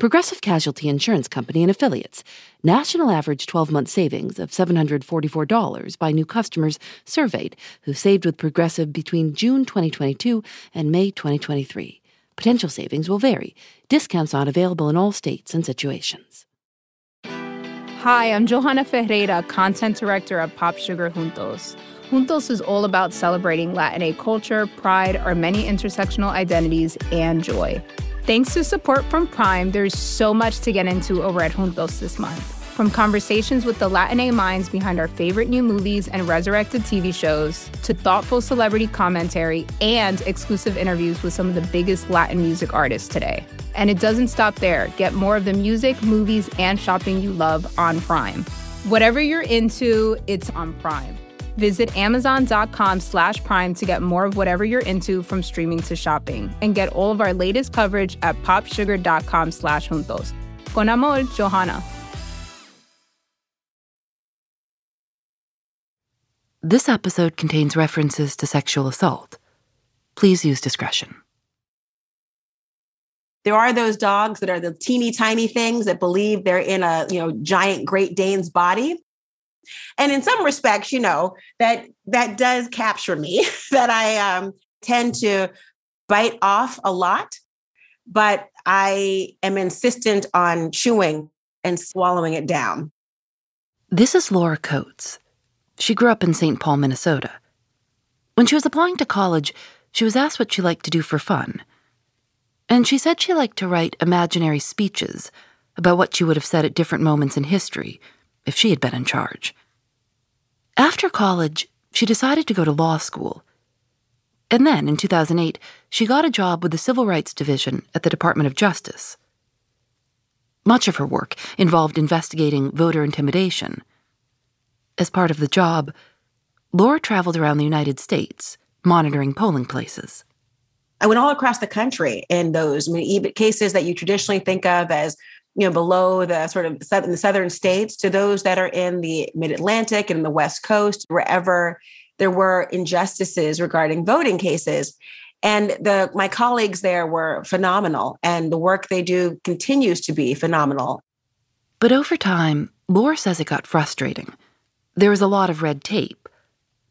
Progressive Casualty Insurance Company and Affiliates. National average 12 month savings of $744 by new customers surveyed who saved with Progressive between June 2022 and May 2023. Potential savings will vary. Discounts not available in all states and situations. Hi, I'm Johanna Ferreira, content director at Pop Sugar Juntos. Juntos is all about celebrating Latina culture, pride, our many intersectional identities, and joy. Thanks to support from Prime, there's so much to get into over at Juntos this month. From conversations with the Latina minds behind our favorite new movies and resurrected TV shows, to thoughtful celebrity commentary and exclusive interviews with some of the biggest Latin music artists today. And it doesn't stop there. Get more of the music, movies, and shopping you love on Prime. Whatever you're into, it's on Prime. Visit amazon.com slash prime to get more of whatever you're into from streaming to shopping. And get all of our latest coverage at popsugar.com slash juntos. Con amor, Johanna. This episode contains references to sexual assault. Please use discretion. There are those dogs that are the teeny tiny things that believe they're in a, you know, giant Great Dane's body. And in some respects, you know, that that does capture me that I um, tend to bite off a lot, but I am insistent on chewing and swallowing it down. This is Laura Coates. She grew up in St. Paul, Minnesota. When she was applying to college, she was asked what she liked to do for fun. And she said she liked to write imaginary speeches about what she would have said at different moments in history if she had been in charge. After college, she decided to go to law school. And then, in 2008, she got a job with the Civil Rights Division at the Department of Justice. Much of her work involved investigating voter intimidation. As part of the job, Laura traveled around the United States, monitoring polling places. I went all across the country in those I mean, cases that you traditionally think of as you know below the sort of in the southern states to those that are in the mid-atlantic and the west coast wherever there were injustices regarding voting cases. And the my colleagues there were phenomenal and the work they do continues to be phenomenal. But over time laura says it got frustrating. There was a lot of red tape,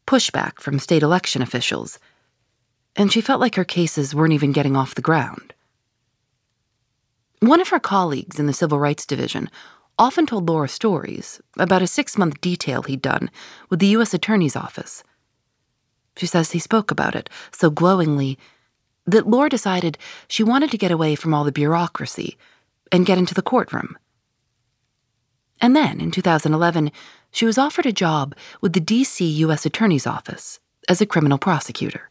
pushback from state election officials, and she felt like her cases weren't even getting off the ground. One of her colleagues in the Civil Rights Division often told Laura stories about a six month detail he'd done with the U.S. Attorney's Office. She says he spoke about it so glowingly that Laura decided she wanted to get away from all the bureaucracy and get into the courtroom. And then, in 2011, she was offered a job with the D.C. U.S. Attorney's Office as a criminal prosecutor.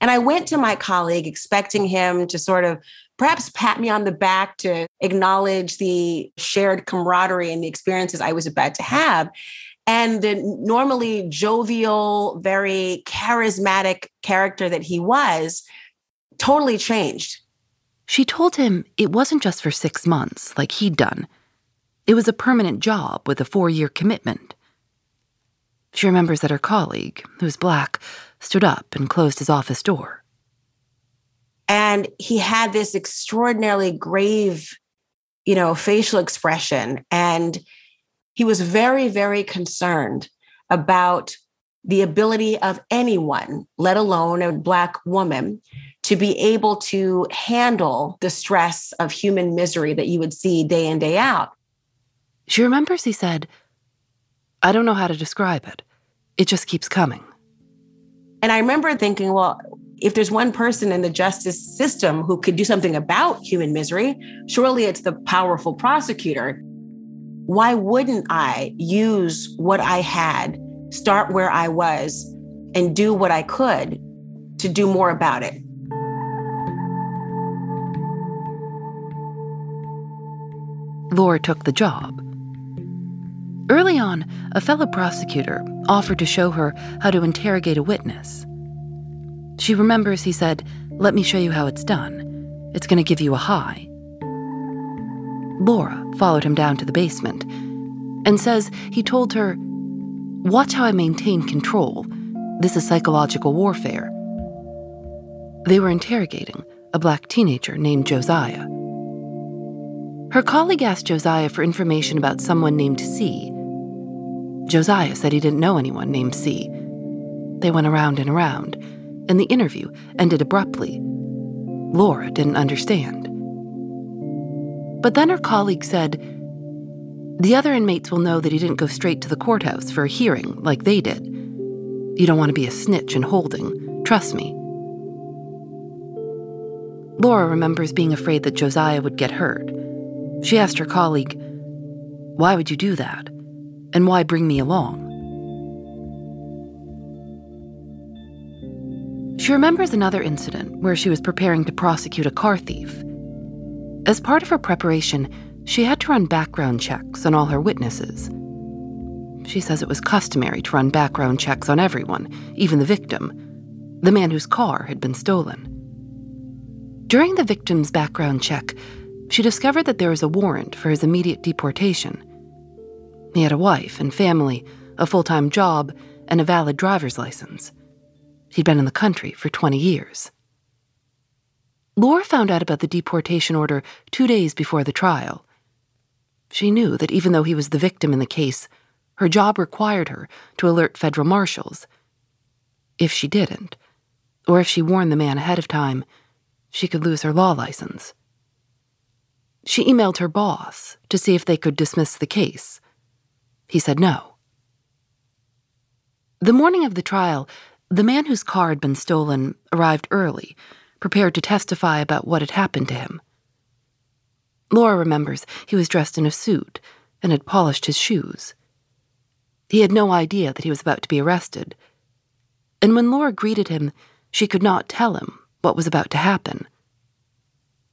And I went to my colleague expecting him to sort of perhaps pat me on the back to acknowledge the shared camaraderie and the experiences I was about to have. And the normally jovial, very charismatic character that he was totally changed. She told him it wasn't just for six months, like he'd done. It was a permanent job with a four year commitment. She remembers that her colleague, who's black, stood up and closed his office door. And he had this extraordinarily grave, you know, facial expression. And he was very, very concerned about the ability of anyone, let alone a Black woman, to be able to handle the stress of human misery that you would see day in, day out. She remembers he said, I don't know how to describe it. It just keeps coming. And I remember thinking, well, if there's one person in the justice system who could do something about human misery, surely it's the powerful prosecutor. Why wouldn't I use what I had, start where I was, and do what I could to do more about it? Laura took the job. Early on, a fellow prosecutor offered to show her how to interrogate a witness. She remembers he said, Let me show you how it's done. It's going to give you a high. Laura followed him down to the basement and says he told her, Watch how I maintain control. This is psychological warfare. They were interrogating a black teenager named Josiah. Her colleague asked Josiah for information about someone named C. Josiah said he didn't know anyone named C. They went around and around, and the interview ended abruptly. Laura didn't understand. But then her colleague said, The other inmates will know that he didn't go straight to the courthouse for a hearing like they did. You don't want to be a snitch in holding, trust me. Laura remembers being afraid that Josiah would get hurt. She asked her colleague, Why would you do that? And why bring me along? She remembers another incident where she was preparing to prosecute a car thief. As part of her preparation, she had to run background checks on all her witnesses. She says it was customary to run background checks on everyone, even the victim, the man whose car had been stolen. During the victim's background check, she discovered that there was a warrant for his immediate deportation. He had a wife and family, a full time job, and a valid driver's license. He'd been in the country for 20 years. Laura found out about the deportation order two days before the trial. She knew that even though he was the victim in the case, her job required her to alert federal marshals. If she didn't, or if she warned the man ahead of time, she could lose her law license. She emailed her boss to see if they could dismiss the case. He said no. The morning of the trial, the man whose car had been stolen arrived early, prepared to testify about what had happened to him. Laura remembers he was dressed in a suit and had polished his shoes. He had no idea that he was about to be arrested. And when Laura greeted him, she could not tell him what was about to happen.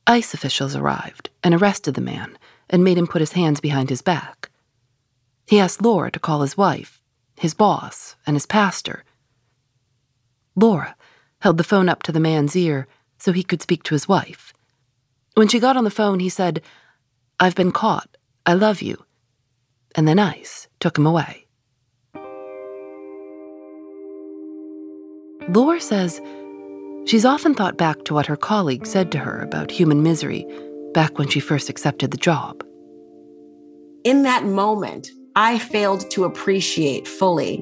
ICE officials arrived and arrested the man and made him put his hands behind his back. He asked Laura to call his wife, his boss, and his pastor. Laura held the phone up to the man's ear so he could speak to his wife. When she got on the phone, he said, I've been caught. I love you. And then ICE took him away. Laura says she's often thought back to what her colleague said to her about human misery back when she first accepted the job. In that moment, I failed to appreciate fully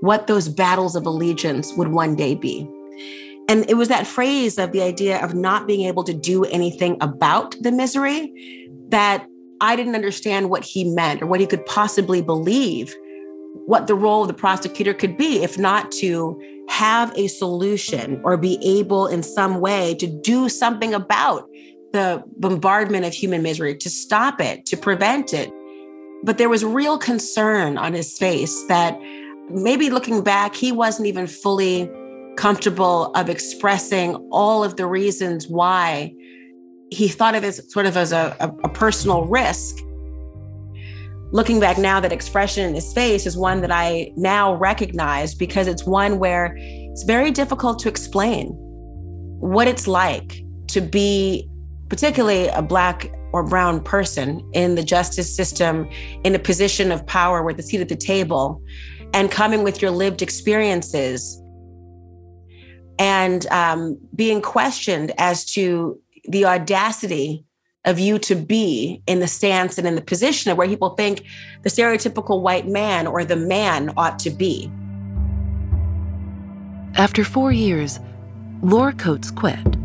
what those battles of allegiance would one day be. And it was that phrase of the idea of not being able to do anything about the misery that I didn't understand what he meant or what he could possibly believe, what the role of the prosecutor could be, if not to have a solution or be able in some way to do something about the bombardment of human misery, to stop it, to prevent it. But there was real concern on his face that maybe looking back, he wasn't even fully comfortable of expressing all of the reasons why he thought of it sort of as a, a, a personal risk. Looking back now, that expression in his face is one that I now recognize because it's one where it's very difficult to explain what it's like to be, particularly a Black or brown person in the justice system in a position of power with a seat at the table and coming with your lived experiences and um, being questioned as to the audacity of you to be in the stance and in the position of where people think the stereotypical white man or the man ought to be. After four years, Laura Coates quit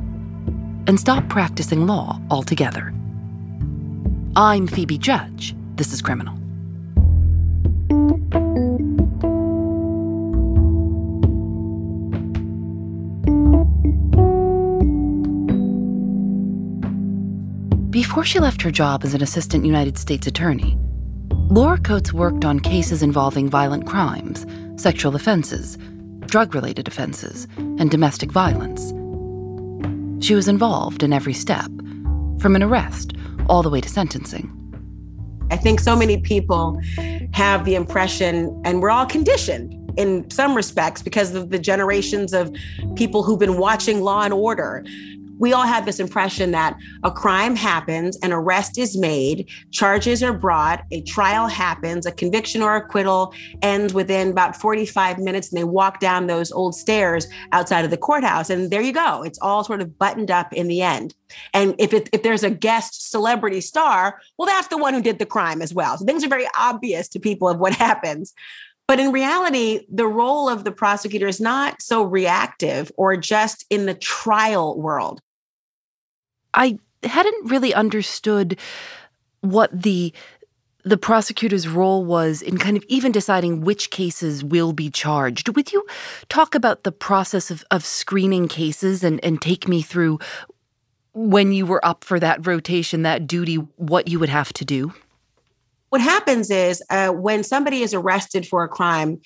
and stopped practicing law altogether. I'm Phoebe Judge. This is Criminal. Before she left her job as an assistant United States attorney, Laura Coates worked on cases involving violent crimes, sexual offenses, drug related offenses, and domestic violence. She was involved in every step, from an arrest all the way to sentencing. I think so many people have the impression, and we're all conditioned in some respects because of the generations of people who've been watching Law and Order we all have this impression that a crime happens, an arrest is made, charges are brought, a trial happens, a conviction or acquittal ends within about 45 minutes, and they walk down those old stairs outside of the courthouse. And there you go. It's all sort of buttoned up in the end. And if, it, if there's a guest celebrity star, well, that's the one who did the crime as well. So things are very obvious to people of what happens. But in reality, the role of the prosecutor is not so reactive or just in the trial world. I hadn't really understood what the the prosecutor's role was in kind of even deciding which cases will be charged. Would you talk about the process of, of screening cases and, and take me through when you were up for that rotation, that duty, what you would have to do? What happens is uh, when somebody is arrested for a crime,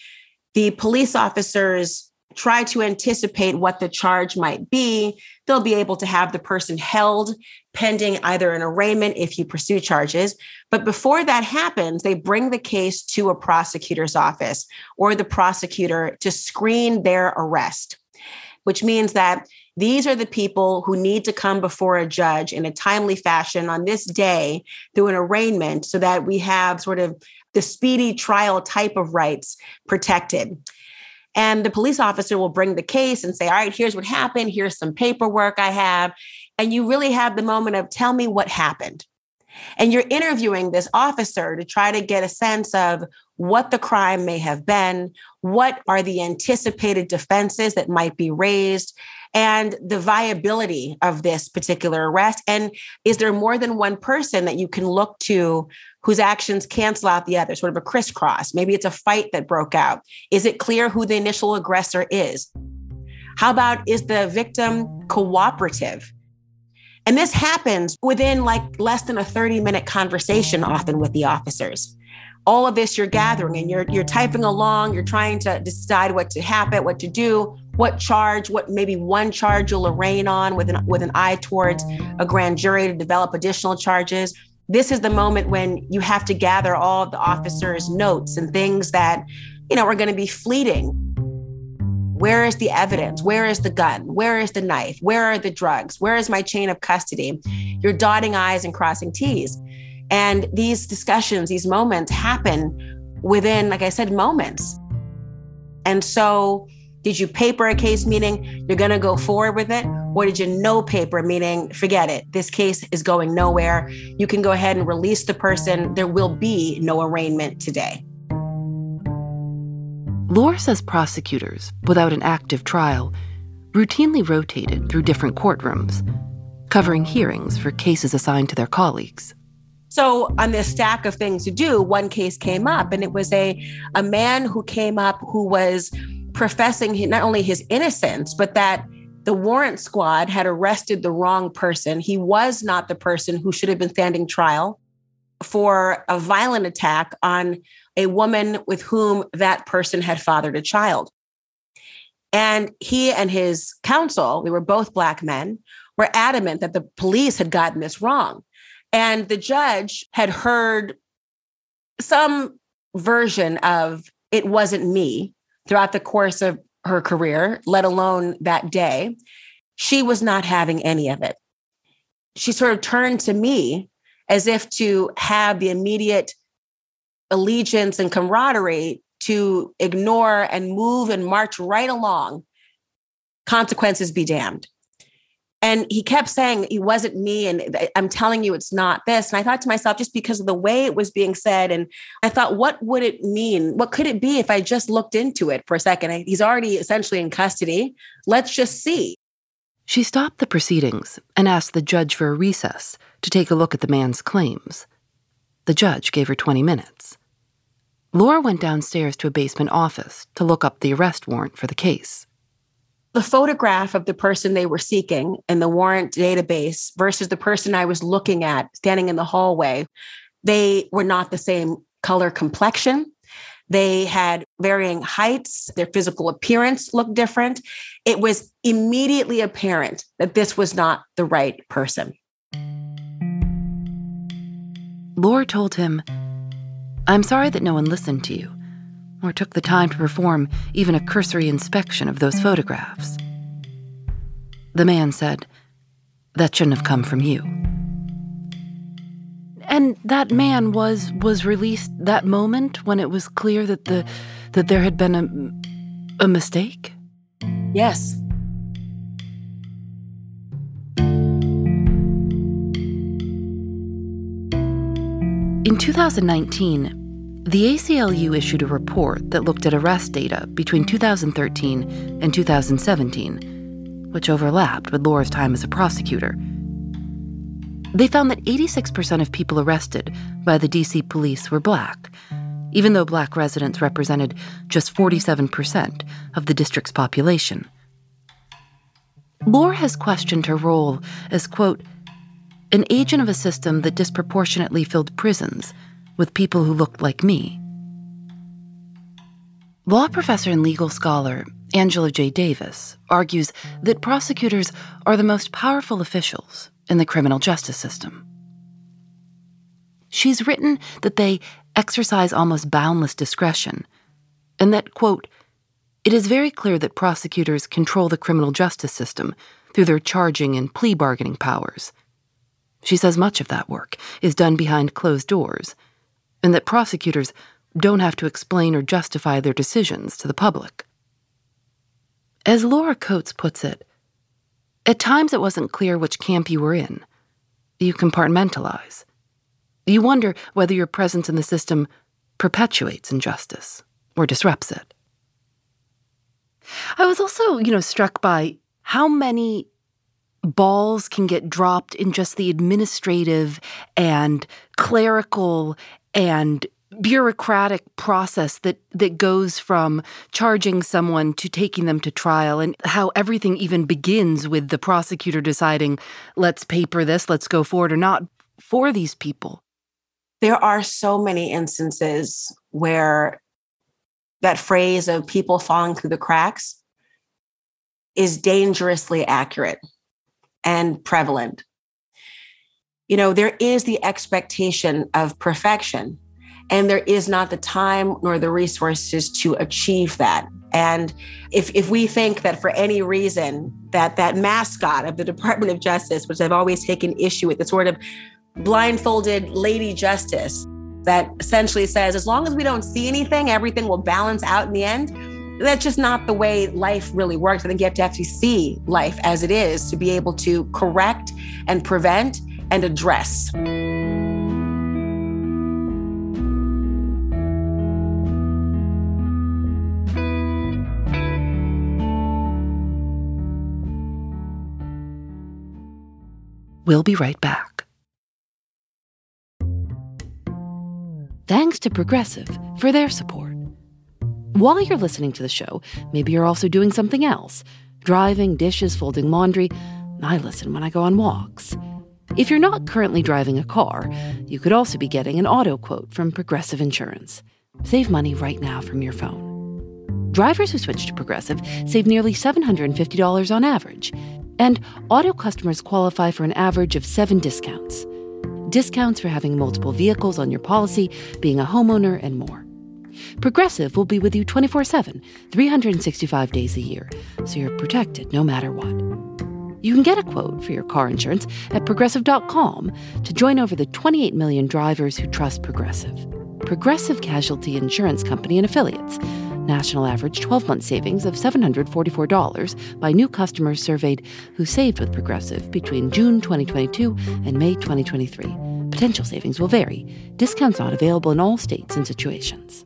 the police officers try to anticipate what the charge might be. They'll be able to have the person held pending either an arraignment if you pursue charges. But before that happens, they bring the case to a prosecutor's office or the prosecutor to screen their arrest, which means that these are the people who need to come before a judge in a timely fashion on this day through an arraignment so that we have sort of the speedy trial type of rights protected. And the police officer will bring the case and say, All right, here's what happened. Here's some paperwork I have. And you really have the moment of, Tell me what happened. And you're interviewing this officer to try to get a sense of what the crime may have been, what are the anticipated defenses that might be raised, and the viability of this particular arrest. And is there more than one person that you can look to whose actions cancel out the other, sort of a crisscross? Maybe it's a fight that broke out. Is it clear who the initial aggressor is? How about is the victim cooperative? And this happens within like less than a 30 minute conversation, often with the officers. All of this you're gathering and you're you're typing along you're trying to decide what to happen what to do what charge what maybe one charge you'll arraign on with an with an eye towards a grand jury to develop additional charges. This is the moment when you have to gather all of the officers notes and things that you know are going to be fleeting where is the evidence where is the gun where is the knife where are the drugs where is my chain of custody you're dotting i's and crossing t's and these discussions, these moments happen within, like I said, moments. And so, did you paper a case, meaning you're going to go forward with it? Or did you no paper, meaning forget it? This case is going nowhere. You can go ahead and release the person. There will be no arraignment today. Laura says prosecutors, without an active trial, routinely rotated through different courtrooms, covering hearings for cases assigned to their colleagues. So on this stack of things to do, one case came up, and it was a a man who came up who was professing not only his innocence, but that the warrant squad had arrested the wrong person. He was not the person who should have been standing trial for a violent attack on a woman with whom that person had fathered a child. And he and his counsel, we were both Black men, were adamant that the police had gotten this wrong. And the judge had heard some version of it wasn't me throughout the course of her career, let alone that day. She was not having any of it. She sort of turned to me as if to have the immediate allegiance and camaraderie to ignore and move and march right along. Consequences be damned. And he kept saying, it wasn't me. And I'm telling you, it's not this. And I thought to myself, just because of the way it was being said, and I thought, what would it mean? What could it be if I just looked into it for a second? He's already essentially in custody. Let's just see. She stopped the proceedings and asked the judge for a recess to take a look at the man's claims. The judge gave her 20 minutes. Laura went downstairs to a basement office to look up the arrest warrant for the case the photograph of the person they were seeking in the warrant database versus the person I was looking at standing in the hallway, they were not the same color complexion. They had varying heights, their physical appearance looked different. It was immediately apparent that this was not the right person. Laura told him, I'm sorry that no one listened to you or took the time to perform even a cursory inspection of those photographs. The man said, That shouldn't have come from you. And that man was was released that moment when it was clear that the that there had been a a mistake? Yes. In 2019, the ACLU issued a report that looked at arrest data between 2013 and 2017, which overlapped with Laura's time as a prosecutor. They found that 86% of people arrested by the DC police were black, even though black residents represented just 47% of the district's population. Laura has questioned her role as, quote, an agent of a system that disproportionately filled prisons with people who looked like me. Law professor and legal scholar Angela J. Davis argues that prosecutors are the most powerful officials in the criminal justice system. She's written that they exercise almost boundless discretion, and that, quote, it is very clear that prosecutors control the criminal justice system through their charging and plea bargaining powers. She says much of that work is done behind closed doors and that prosecutors don't have to explain or justify their decisions to the public. As Laura Coates puts it, at times it wasn't clear which camp you were in. You compartmentalize. You wonder whether your presence in the system perpetuates injustice or disrupts it. I was also, you know, struck by how many balls can get dropped in just the administrative and clerical and bureaucratic process that that goes from charging someone to taking them to trial and how everything even begins with the prosecutor deciding let's paper this let's go forward or not for these people. There are so many instances where that phrase of people falling through the cracks is dangerously accurate and prevalent you know, there is the expectation of perfection, and there is not the time nor the resources to achieve that. And if, if we think that for any reason that that mascot of the Department of Justice, which I've always taken issue with, the sort of blindfolded lady justice that essentially says, as long as we don't see anything, everything will balance out in the end. That's just not the way life really works. I think you have to actually see life as it is to be able to correct and prevent and address. We'll be right back. Thanks to Progressive for their support. While you're listening to the show, maybe you're also doing something else driving, dishes, folding laundry. I listen when I go on walks. If you're not currently driving a car, you could also be getting an auto quote from Progressive Insurance. Save money right now from your phone. Drivers who switch to Progressive save nearly $750 on average, and auto customers qualify for an average of seven discounts. Discounts for having multiple vehicles on your policy, being a homeowner, and more. Progressive will be with you 24 7, 365 days a year, so you're protected no matter what. You can get a quote for your car insurance at progressive.com to join over the 28 million drivers who trust Progressive. Progressive Casualty Insurance Company and Affiliates. National average 12 month savings of $744 by new customers surveyed who saved with Progressive between June 2022 and May 2023. Potential savings will vary. Discounts not available in all states and situations.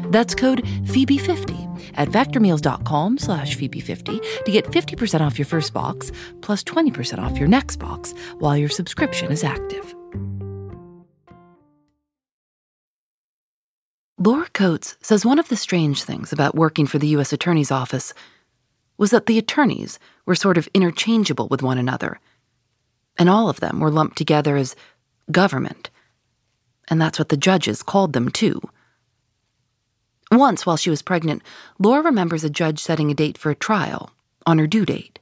That's code Phoebe50 at factormeals.com slash Phoebe50 to get 50% off your first box, plus 20% off your next box while your subscription is active. Laura Coates says one of the strange things about working for the U.S. Attorney's Office was that the attorneys were sort of interchangeable with one another, and all of them were lumped together as government. And that's what the judges called them, too. Once, while she was pregnant, Laura remembers a judge setting a date for a trial on her due date.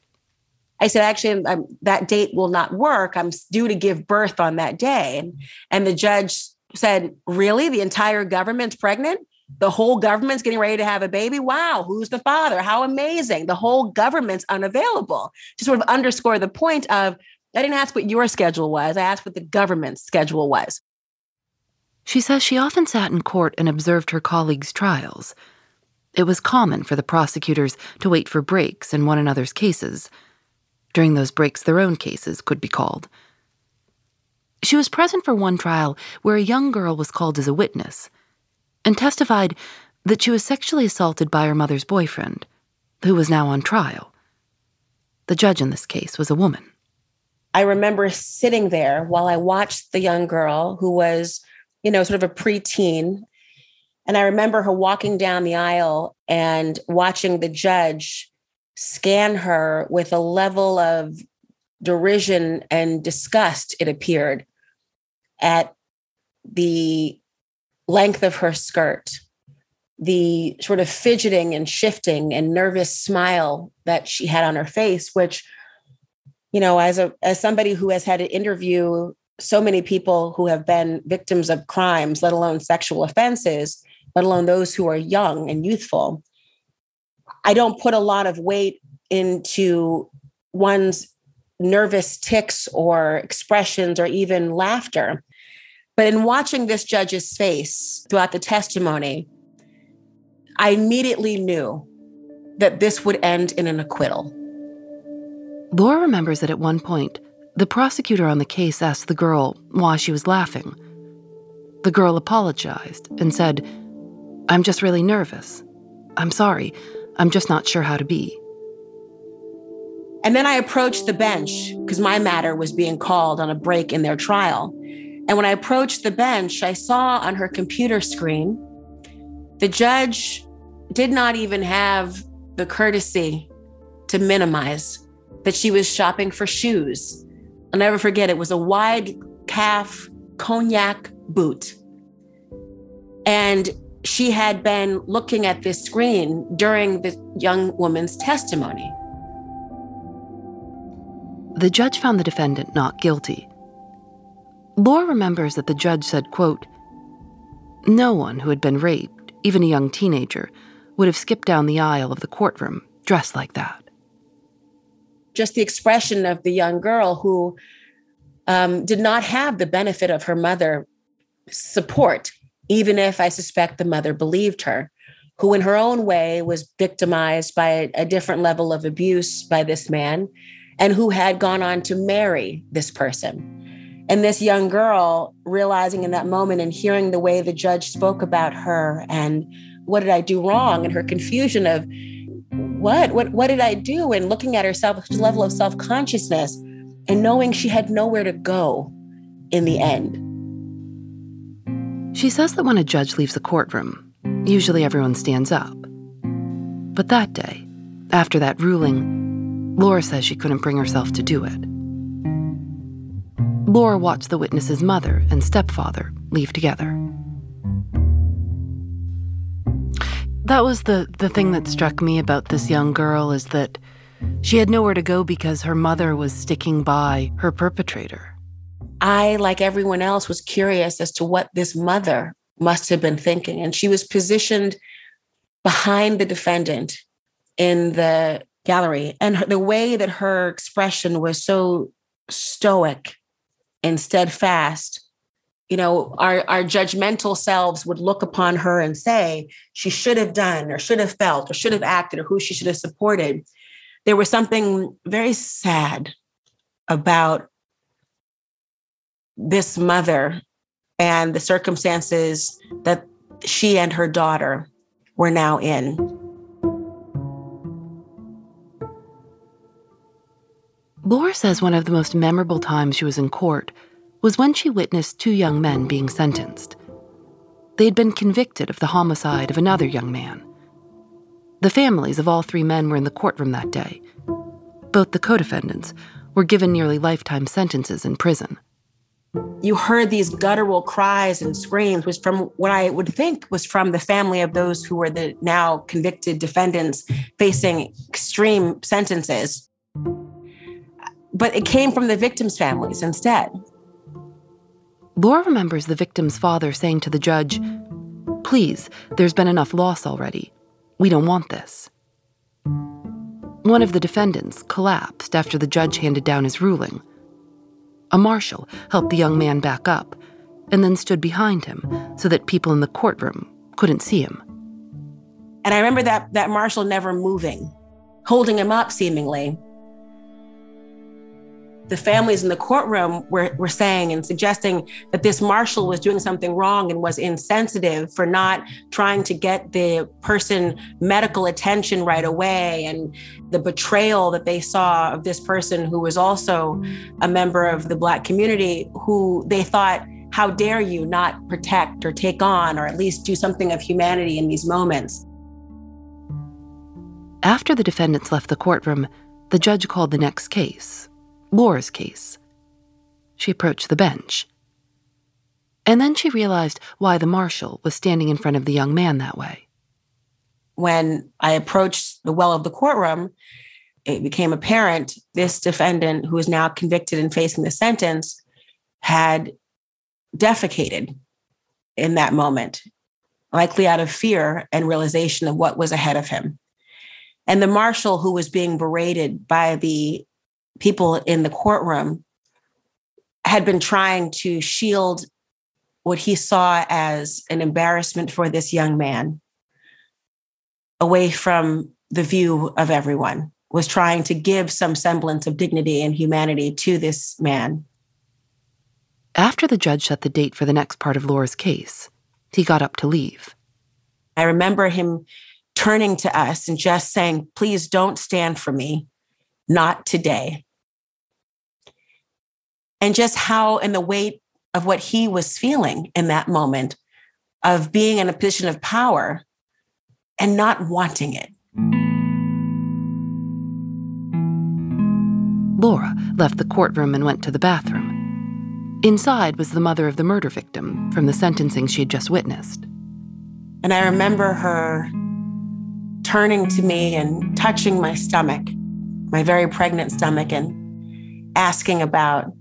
I said, actually, I'm, that date will not work. I'm due to give birth on that day. And the judge said, Really? The entire government's pregnant? The whole government's getting ready to have a baby? Wow, who's the father? How amazing. The whole government's unavailable. To sort of underscore the point of, I didn't ask what your schedule was, I asked what the government's schedule was. She says she often sat in court and observed her colleagues' trials. It was common for the prosecutors to wait for breaks in one another's cases. During those breaks, their own cases could be called. She was present for one trial where a young girl was called as a witness and testified that she was sexually assaulted by her mother's boyfriend, who was now on trial. The judge in this case was a woman. I remember sitting there while I watched the young girl who was, you know, sort of a preteen. And I remember her walking down the aisle and watching the judge scan her with a level of derision and disgust, it appeared, at the length of her skirt, the sort of fidgeting and shifting and nervous smile that she had on her face, which, you know, as a as somebody who has had an interview so many people who have been victims of crimes, let alone sexual offenses, let alone those who are young and youthful, I don't put a lot of weight into one's nervous tics or expressions or even laughter. But in watching this judge's face throughout the testimony, I immediately knew that this would end in an acquittal. Laura remembers that at one point, the prosecutor on the case asked the girl why she was laughing. The girl apologized and said, I'm just really nervous. I'm sorry. I'm just not sure how to be. And then I approached the bench because my matter was being called on a break in their trial. And when I approached the bench, I saw on her computer screen the judge did not even have the courtesy to minimize that she was shopping for shoes. I'll never forget, it was a wide calf cognac boot. And she had been looking at this screen during the young woman's testimony. The judge found the defendant not guilty Laura remembers that the judge said, quote, No one who had been raped, even a young teenager, would have skipped down the aisle of the courtroom dressed like that. Just the expression of the young girl who um, did not have the benefit of her mother support, even if I suspect the mother believed her, who in her own way was victimized by a, a different level of abuse by this man, and who had gone on to marry this person. And this young girl realizing in that moment and hearing the way the judge spoke about her and what did I do wrong and her confusion of what what what did I do and looking at herself level of self-consciousness and knowing she had nowhere to go in the end. She says that when a judge leaves the courtroom, usually everyone stands up. But that day, after that ruling, Laura says she couldn't bring herself to do it. Laura watched the witness's mother and stepfather leave together. That was the, the thing that struck me about this young girl is that she had nowhere to go because her mother was sticking by her perpetrator. I, like everyone else, was curious as to what this mother must have been thinking. And she was positioned behind the defendant in the gallery. And the way that her expression was so stoic and steadfast, you know, our, our judgmental selves would look upon her and say she should have done or should have felt or should have acted or who she should have supported. There was something very sad about this mother and the circumstances that she and her daughter were now in. Laura says one of the most memorable times she was in court was when she witnessed two young men being sentenced. They had been convicted of the homicide of another young man. The families of all three men were in the courtroom that day. Both the co defendants were given nearly lifetime sentences in prison. You heard these guttural cries and screams, which from what I would think was from the family of those who were the now convicted defendants facing extreme sentences. But it came from the victims' families instead. Laura remembers the victim's father saying to the judge, Please, there's been enough loss already. We don't want this. One of the defendants collapsed after the judge handed down his ruling. A marshal helped the young man back up and then stood behind him so that people in the courtroom couldn't see him. And I remember that, that marshal never moving, holding him up seemingly the families in the courtroom were, were saying and suggesting that this marshal was doing something wrong and was insensitive for not trying to get the person medical attention right away. And the betrayal that they saw of this person who was also a member of the black community who they thought how dare you not protect or take on or at least do something of humanity in these moments? After the defendants left the courtroom the judge called the next case Laura's case. She approached the bench. And then she realized why the marshal was standing in front of the young man that way. When I approached the well of the courtroom, it became apparent this defendant, who is now convicted and facing the sentence, had defecated in that moment, likely out of fear and realization of what was ahead of him. And the marshal who was being berated by the people in the courtroom had been trying to shield what he saw as an embarrassment for this young man away from the view of everyone was trying to give some semblance of dignity and humanity to this man. After the judge set the date for the next part of laura's case he got up to leave. I remember him turning to us and just saying please don't stand for me. Not today and just how and the weight of what he was feeling in that moment of being in a position of power and not wanting it. Laura left the courtroom and went to the bathroom. Inside was the mother of the murder victim from the sentencing she had just witnessed. And I remember her turning to me and touching my stomach, my very pregnant stomach, and asking about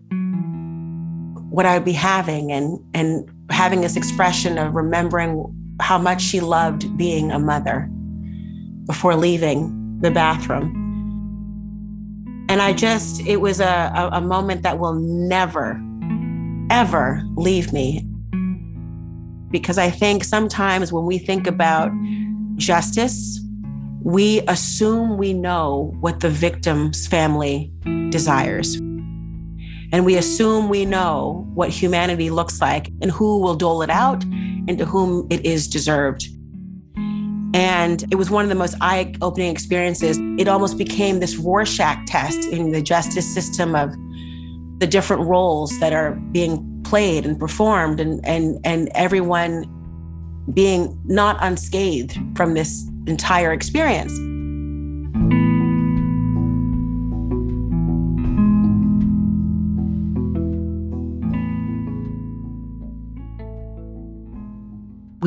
what I'd be having and and having this expression of remembering how much she loved being a mother before leaving the bathroom. And I just, it was a, a, a moment that will never, ever leave me. Because I think sometimes when we think about justice, we assume we know what the victim's family desires. And we assume we know what humanity looks like and who will dole it out and to whom it is deserved. And it was one of the most eye opening experiences. It almost became this Rorschach test in the justice system of the different roles that are being played and performed, and, and, and everyone being not unscathed from this entire experience.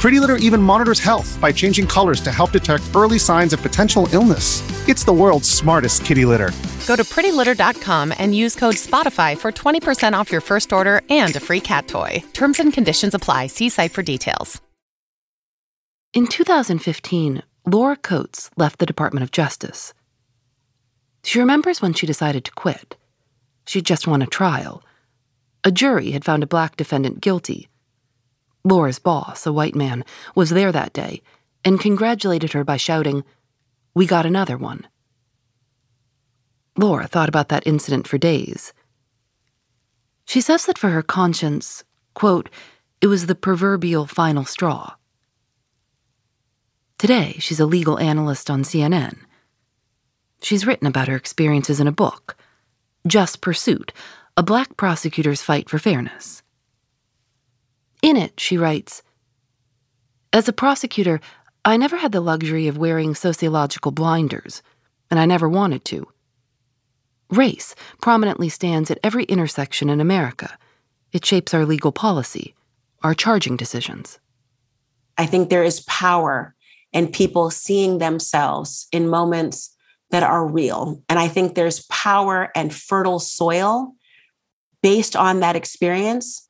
Pretty Litter even monitors health by changing colors to help detect early signs of potential illness. It's the world's smartest kitty litter. Go to prettylitter.com and use code SPOTIFY for 20% off your first order and a free cat toy. Terms and conditions apply. See site for details. In 2015, Laura Coates left the Department of Justice. She remembers when she decided to quit. She'd just won a trial. A jury had found a black defendant guilty. Laura's boss, a white man, was there that day and congratulated her by shouting, We got another one. Laura thought about that incident for days. She says that for her conscience, quote, it was the proverbial final straw. Today, she's a legal analyst on CNN. She's written about her experiences in a book, Just Pursuit A Black Prosecutor's Fight for Fairness. In it, she writes As a prosecutor, I never had the luxury of wearing sociological blinders, and I never wanted to. Race prominently stands at every intersection in America. It shapes our legal policy, our charging decisions. I think there is power in people seeing themselves in moments that are real. And I think there's power and fertile soil based on that experience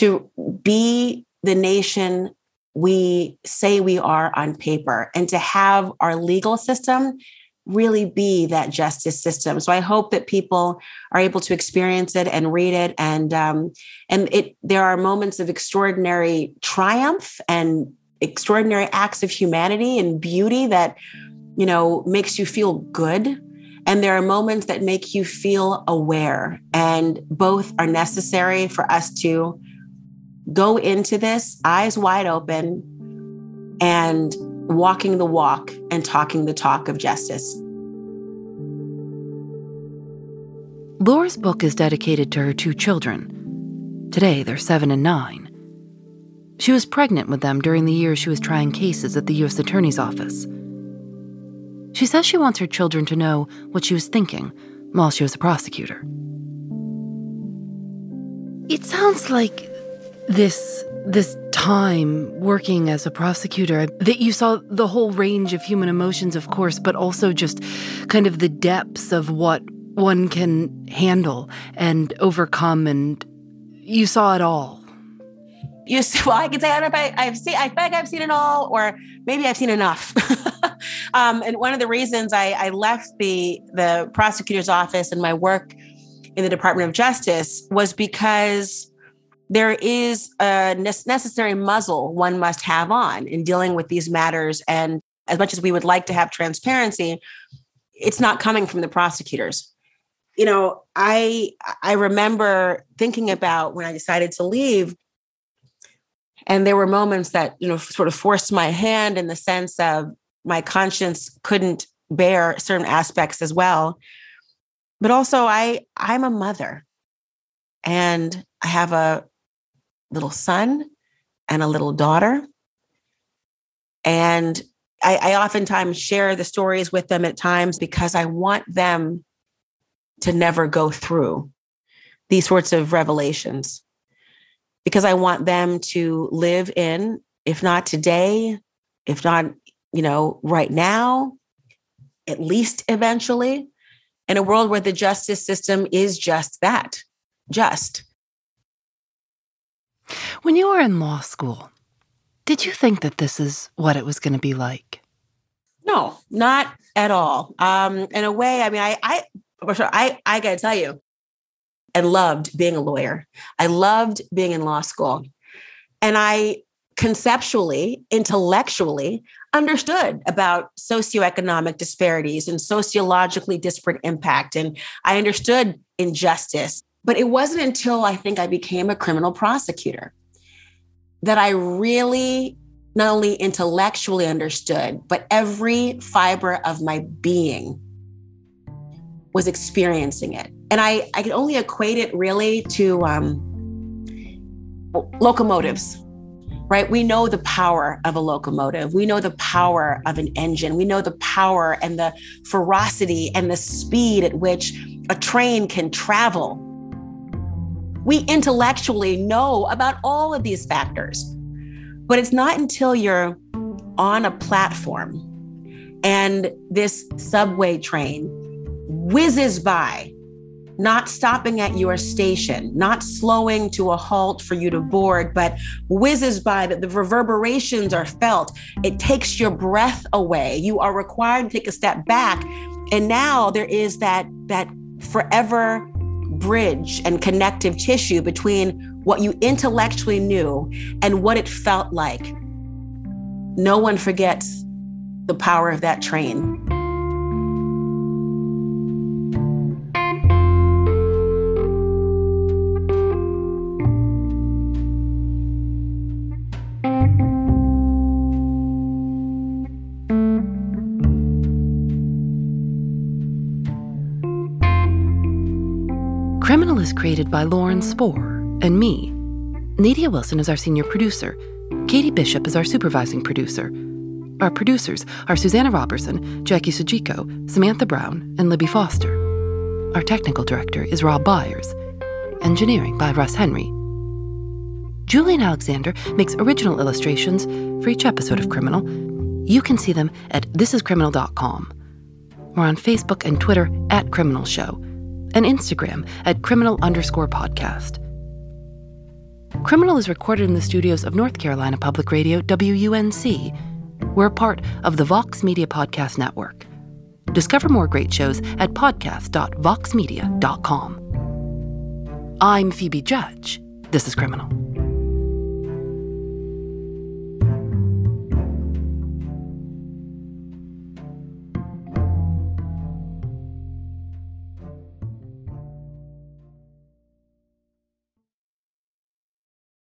to be the nation we say we are on paper and to have our legal system really be that justice system. So I hope that people are able to experience it and read it, and um, and it. There are moments of extraordinary triumph and extraordinary acts of humanity and beauty that you know makes you feel good. And there are moments that make you feel aware, and both are necessary for us to go into this eyes wide open and walking the walk and talking the talk of justice. Laura's book is dedicated to her two children. Today, they're seven and nine. She was pregnant with them during the years she was trying cases at the U.S. Attorney's Office. She says she wants her children to know what she was thinking while she was a prosecutor. It sounds like this this time working as a prosecutor that you saw the whole range of human emotions of course but also just kind of the depths of what one can handle and overcome and you saw it all. You well i can say i don't know if I, have seen i like i've seen it all or maybe i've seen enough. Um, and one of the reasons I, I left the the prosecutor's office and my work in the department of justice was because there is a necessary muzzle one must have on in dealing with these matters. And as much as we would like to have transparency, it's not coming from the prosecutors. You know, I I remember thinking about when I decided to leave, and there were moments that you know sort of forced my hand in the sense of my conscience couldn't bear certain aspects as well. But also, I I'm a mother, and I have a little son and a little daughter. And I, I oftentimes share the stories with them at times because I want them to never go through these sorts of revelations because I want them to live in, if not today, if not, you know, right now, at least eventually, in a world where the justice system is just that just. When you were in law school, did you think that this is what it was going to be like? No, not at all. Um, in a way, I mean, I, I, for sure, I, I got to tell you, I loved being a lawyer. I loved being in law school, and I conceptually, intellectually understood about socioeconomic disparities and sociologically disparate impact, and I understood injustice but it wasn't until I think I became a criminal prosecutor that I really not only intellectually understood, but every fiber of my being was experiencing it. And I, I could only equate it really to um, locomotives, right? We know the power of a locomotive. We know the power of an engine. We know the power and the ferocity and the speed at which a train can travel we intellectually know about all of these factors. But it's not until you're on a platform and this subway train whizzes by, not stopping at your station, not slowing to a halt for you to board, but whizzes by that the reverberations are felt. It takes your breath away. You are required to take a step back. And now there is that that forever bridge and connective tissue between what you intellectually knew and what it felt like. No one forgets the power of that train. Created by Lauren Spohr and me. Nadia Wilson is our senior producer. Katie Bishop is our supervising producer. Our producers are Susanna Robertson, Jackie Sajico, Samantha Brown, and Libby Foster. Our technical director is Rob Byers. Engineering by Russ Henry. Julienne Alexander makes original illustrations for each episode of Criminal. You can see them at thisiscriminal.com. We're on Facebook and Twitter at Criminal Show and Instagram at criminal underscore podcast. Criminal is recorded in the studios of North Carolina Public Radio, WUNC. We're a part of the Vox Media Podcast Network. Discover more great shows at podcast.voxmedia.com. I'm Phoebe Judge. This is Criminal.